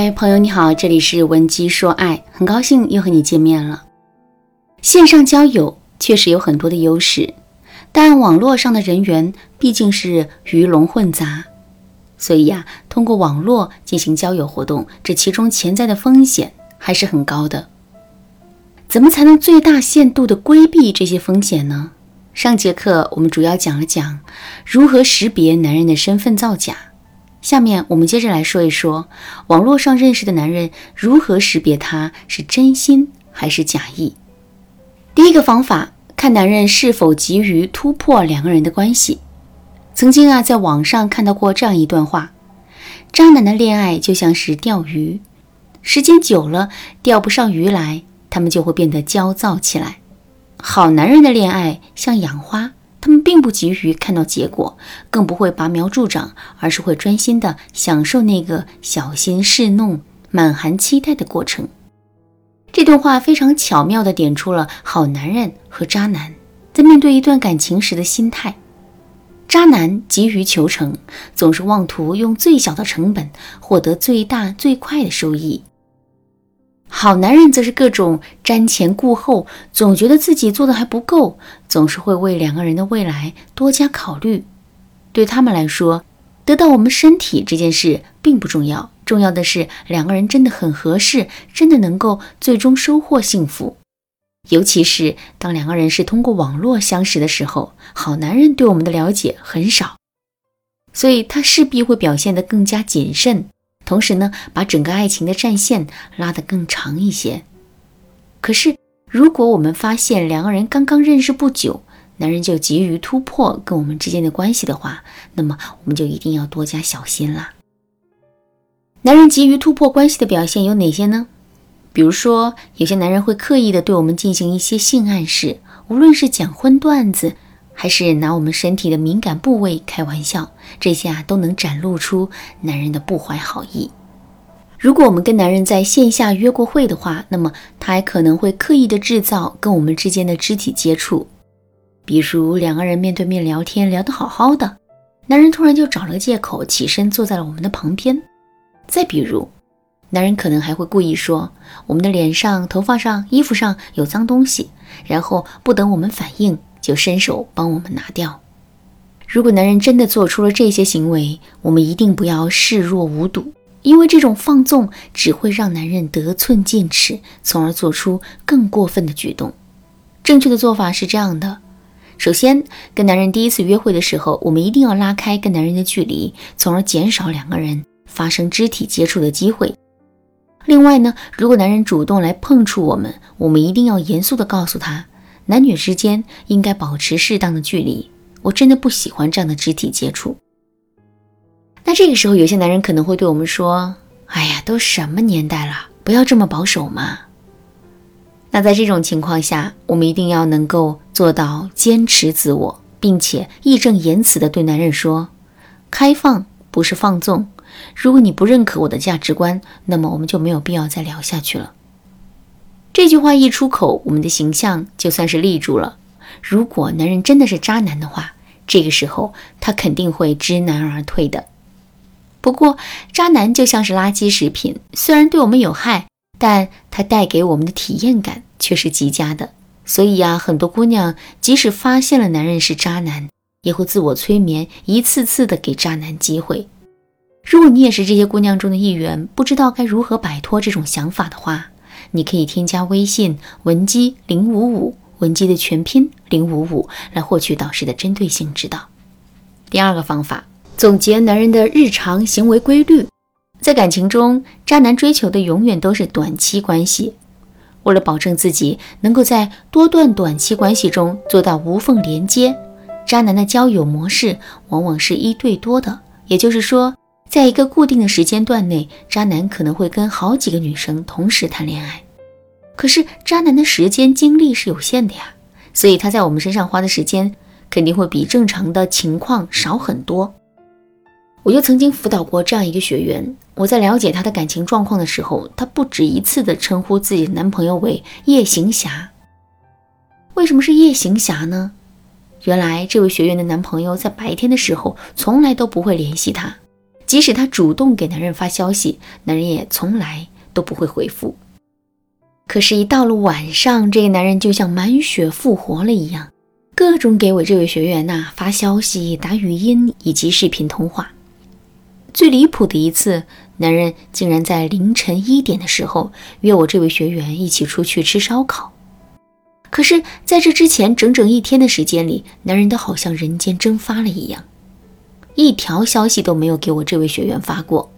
嗨，朋友你好，这里是文姬说爱，很高兴又和你见面了。线上交友确实有很多的优势，但网络上的人员毕竟是鱼龙混杂，所以呀，通过网络进行交友活动，这其中潜在的风险还是很高的。怎么才能最大限度的规避这些风险呢？上节课我们主要讲了讲如何识别男人的身份造假。下面我们接着来说一说，网络上认识的男人如何识别他是真心还是假意。第一个方法，看男人是否急于突破两个人的关系。曾经啊，在网上看到过这样一段话：渣男的恋爱就像是钓鱼，时间久了钓不上鱼来，他们就会变得焦躁起来；好男人的恋爱像养花。他们并不急于看到结果，更不会拔苗助长，而是会专心的享受那个小心侍弄、满含期待的过程。这段话非常巧妙地点出了好男人和渣男在面对一段感情时的心态。渣男急于求成，总是妄图用最小的成本获得最大最快的收益。好男人则是各种瞻前顾后，总觉得自己做的还不够，总是会为两个人的未来多加考虑。对他们来说，得到我们身体这件事并不重要，重要的是两个人真的很合适，真的能够最终收获幸福。尤其是当两个人是通过网络相识的时候，好男人对我们的了解很少，所以他势必会表现得更加谨慎。同时呢，把整个爱情的战线拉得更长一些。可是，如果我们发现两个人刚刚认识不久，男人就急于突破跟我们之间的关系的话，那么我们就一定要多加小心啦。男人急于突破关系的表现有哪些呢？比如说，有些男人会刻意的对我们进行一些性暗示，无论是讲荤段子。还是拿我们身体的敏感部位开玩笑，这些啊都能展露出男人的不怀好意。如果我们跟男人在线下约过会的话，那么他还可能会刻意的制造跟我们之间的肢体接触，比如两个人面对面聊天，聊得好好的，男人突然就找了个借口起身坐在了我们的旁边。再比如，男人可能还会故意说我们的脸上、头发上、衣服上有脏东西，然后不等我们反应。就伸手帮我们拿掉。如果男人真的做出了这些行为，我们一定不要视若无睹，因为这种放纵只会让男人得寸进尺，从而做出更过分的举动。正确的做法是这样的：首先，跟男人第一次约会的时候，我们一定要拉开跟男人的距离，从而减少两个人发生肢体接触的机会。另外呢，如果男人主动来碰触我们，我们一定要严肃地告诉他。男女之间应该保持适当的距离，我真的不喜欢这样的肢体接触。那这个时候，有些男人可能会对我们说：“哎呀，都什么年代了，不要这么保守嘛。”那在这种情况下，我们一定要能够做到坚持自我，并且义正言辞地对男人说：“开放不是放纵。如果你不认可我的价值观，那么我们就没有必要再聊下去了。”这句话一出口，我们的形象就算是立住了。如果男人真的是渣男的话，这个时候他肯定会知难而退的。不过，渣男就像是垃圾食品，虽然对我们有害，但它带给我们的体验感却是极佳的。所以呀，很多姑娘即使发现了男人是渣男，也会自我催眠，一次次的给渣男机会。如果你也是这些姑娘中的一员，不知道该如何摆脱这种想法的话，你可以添加微信文姬零五五，文姬的全拼零五五，来获取导师的针对性指导。第二个方法，总结男人的日常行为规律。在感情中，渣男追求的永远都是短期关系。为了保证自己能够在多段短期关系中做到无缝连接，渣男的交友模式往往是一对多的，也就是说。在一个固定的时间段内，渣男可能会跟好几个女生同时谈恋爱。可是渣男的时间精力是有限的呀，所以他在我们身上花的时间肯定会比正常的情况少很多。我就曾经辅导过这样一个学员，我在了解他的感情状况的时候，他不止一次的称呼自己的男朋友为夜行侠。为什么是夜行侠呢？原来这位学员的男朋友在白天的时候从来都不会联系他。即使她主动给男人发消息，男人也从来都不会回复。可是，一到了晚上，这个男人就像满血复活了一样，各种给我这位学员呐发消息、打语音以及视频通话。最离谱的一次，男人竟然在凌晨一点的时候约我这位学员一起出去吃烧烤。可是，在这之前整整一天的时间里，男人都好像人间蒸发了一样，一条消息都没有给我这位学员发过。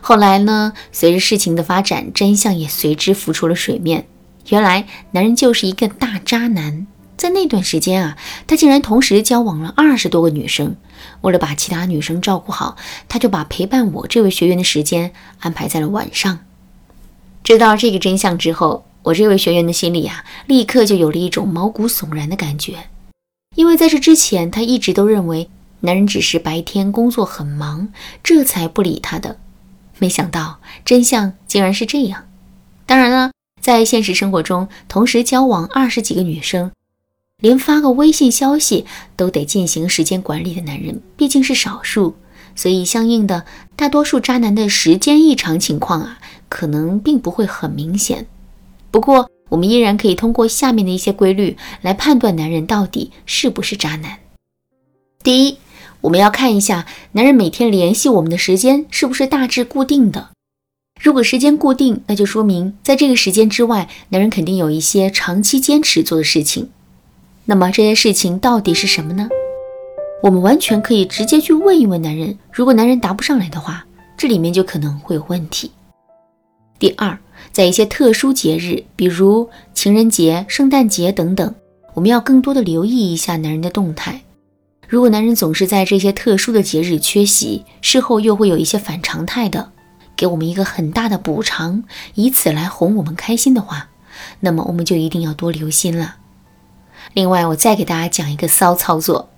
后来呢？随着事情的发展，真相也随之浮出了水面。原来，男人就是一个大渣男。在那段时间啊，他竟然同时交往了二十多个女生。为了把其他女生照顾好，他就把陪伴我这位学员的时间安排在了晚上。知道这个真相之后，我这位学员的心里啊，立刻就有了一种毛骨悚然的感觉。因为在这之前，他一直都认为男人只是白天工作很忙，这才不理他的。没想到真相竟然是这样。当然了，在现实生活中，同时交往二十几个女生，连发个微信消息都得进行时间管理的男人，毕竟是少数，所以相应的，大多数渣男的时间异常情况啊，可能并不会很明显。不过，我们依然可以通过下面的一些规律来判断男人到底是不是渣男。第一。我们要看一下男人每天联系我们的时间是不是大致固定的。如果时间固定，那就说明在这个时间之外，男人肯定有一些长期坚持做的事情。那么这些事情到底是什么呢？我们完全可以直接去问一问男人。如果男人答不上来的话，这里面就可能会有问题。第二，在一些特殊节日，比如情人节、圣诞节等等，我们要更多的留意一下男人的动态。如果男人总是在这些特殊的节日缺席，事后又会有一些反常态的，给我们一个很大的补偿，以此来哄我们开心的话，那么我们就一定要多留心了。另外，我再给大家讲一个骚操作，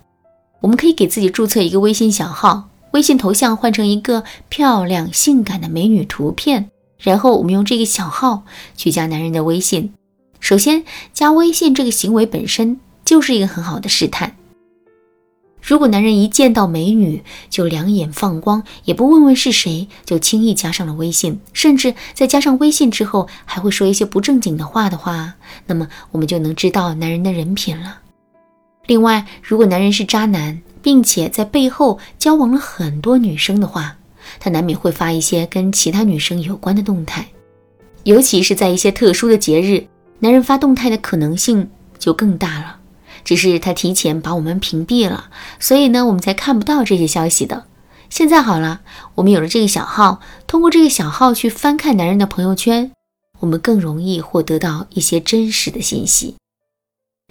我们可以给自己注册一个微信小号，微信头像换成一个漂亮性感的美女图片，然后我们用这个小号去加男人的微信。首先，加微信这个行为本身就是一个很好的试探。如果男人一见到美女就两眼放光，也不问问是谁，就轻易加上了微信，甚至在加上微信之后还会说一些不正经的话的话，那么我们就能知道男人的人品了。另外，如果男人是渣男，并且在背后交往了很多女生的话，他难免会发一些跟其他女生有关的动态，尤其是在一些特殊的节日，男人发动态的可能性就更大了。只是他提前把我们屏蔽了，所以呢，我们才看不到这些消息的。现在好了，我们有了这个小号，通过这个小号去翻看男人的朋友圈，我们更容易获得到一些真实的信息。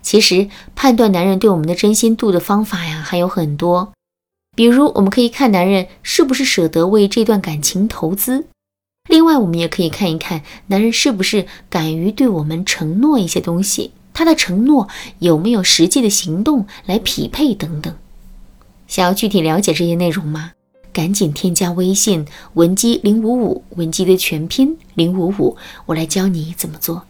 其实，判断男人对我们的真心度的方法呀还有很多，比如我们可以看男人是不是舍得为这段感情投资，另外我们也可以看一看男人是不是敢于对我们承诺一些东西。他的承诺有没有实际的行动来匹配等等？想要具体了解这些内容吗？赶紧添加微信文姬零五五，文姬的全拼零五五，我来教你怎么做。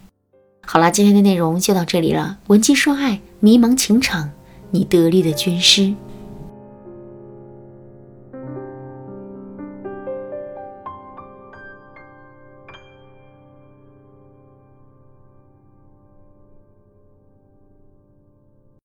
好了，今天的内容就到这里了。文姬说爱，迷茫情场，你得力的军师。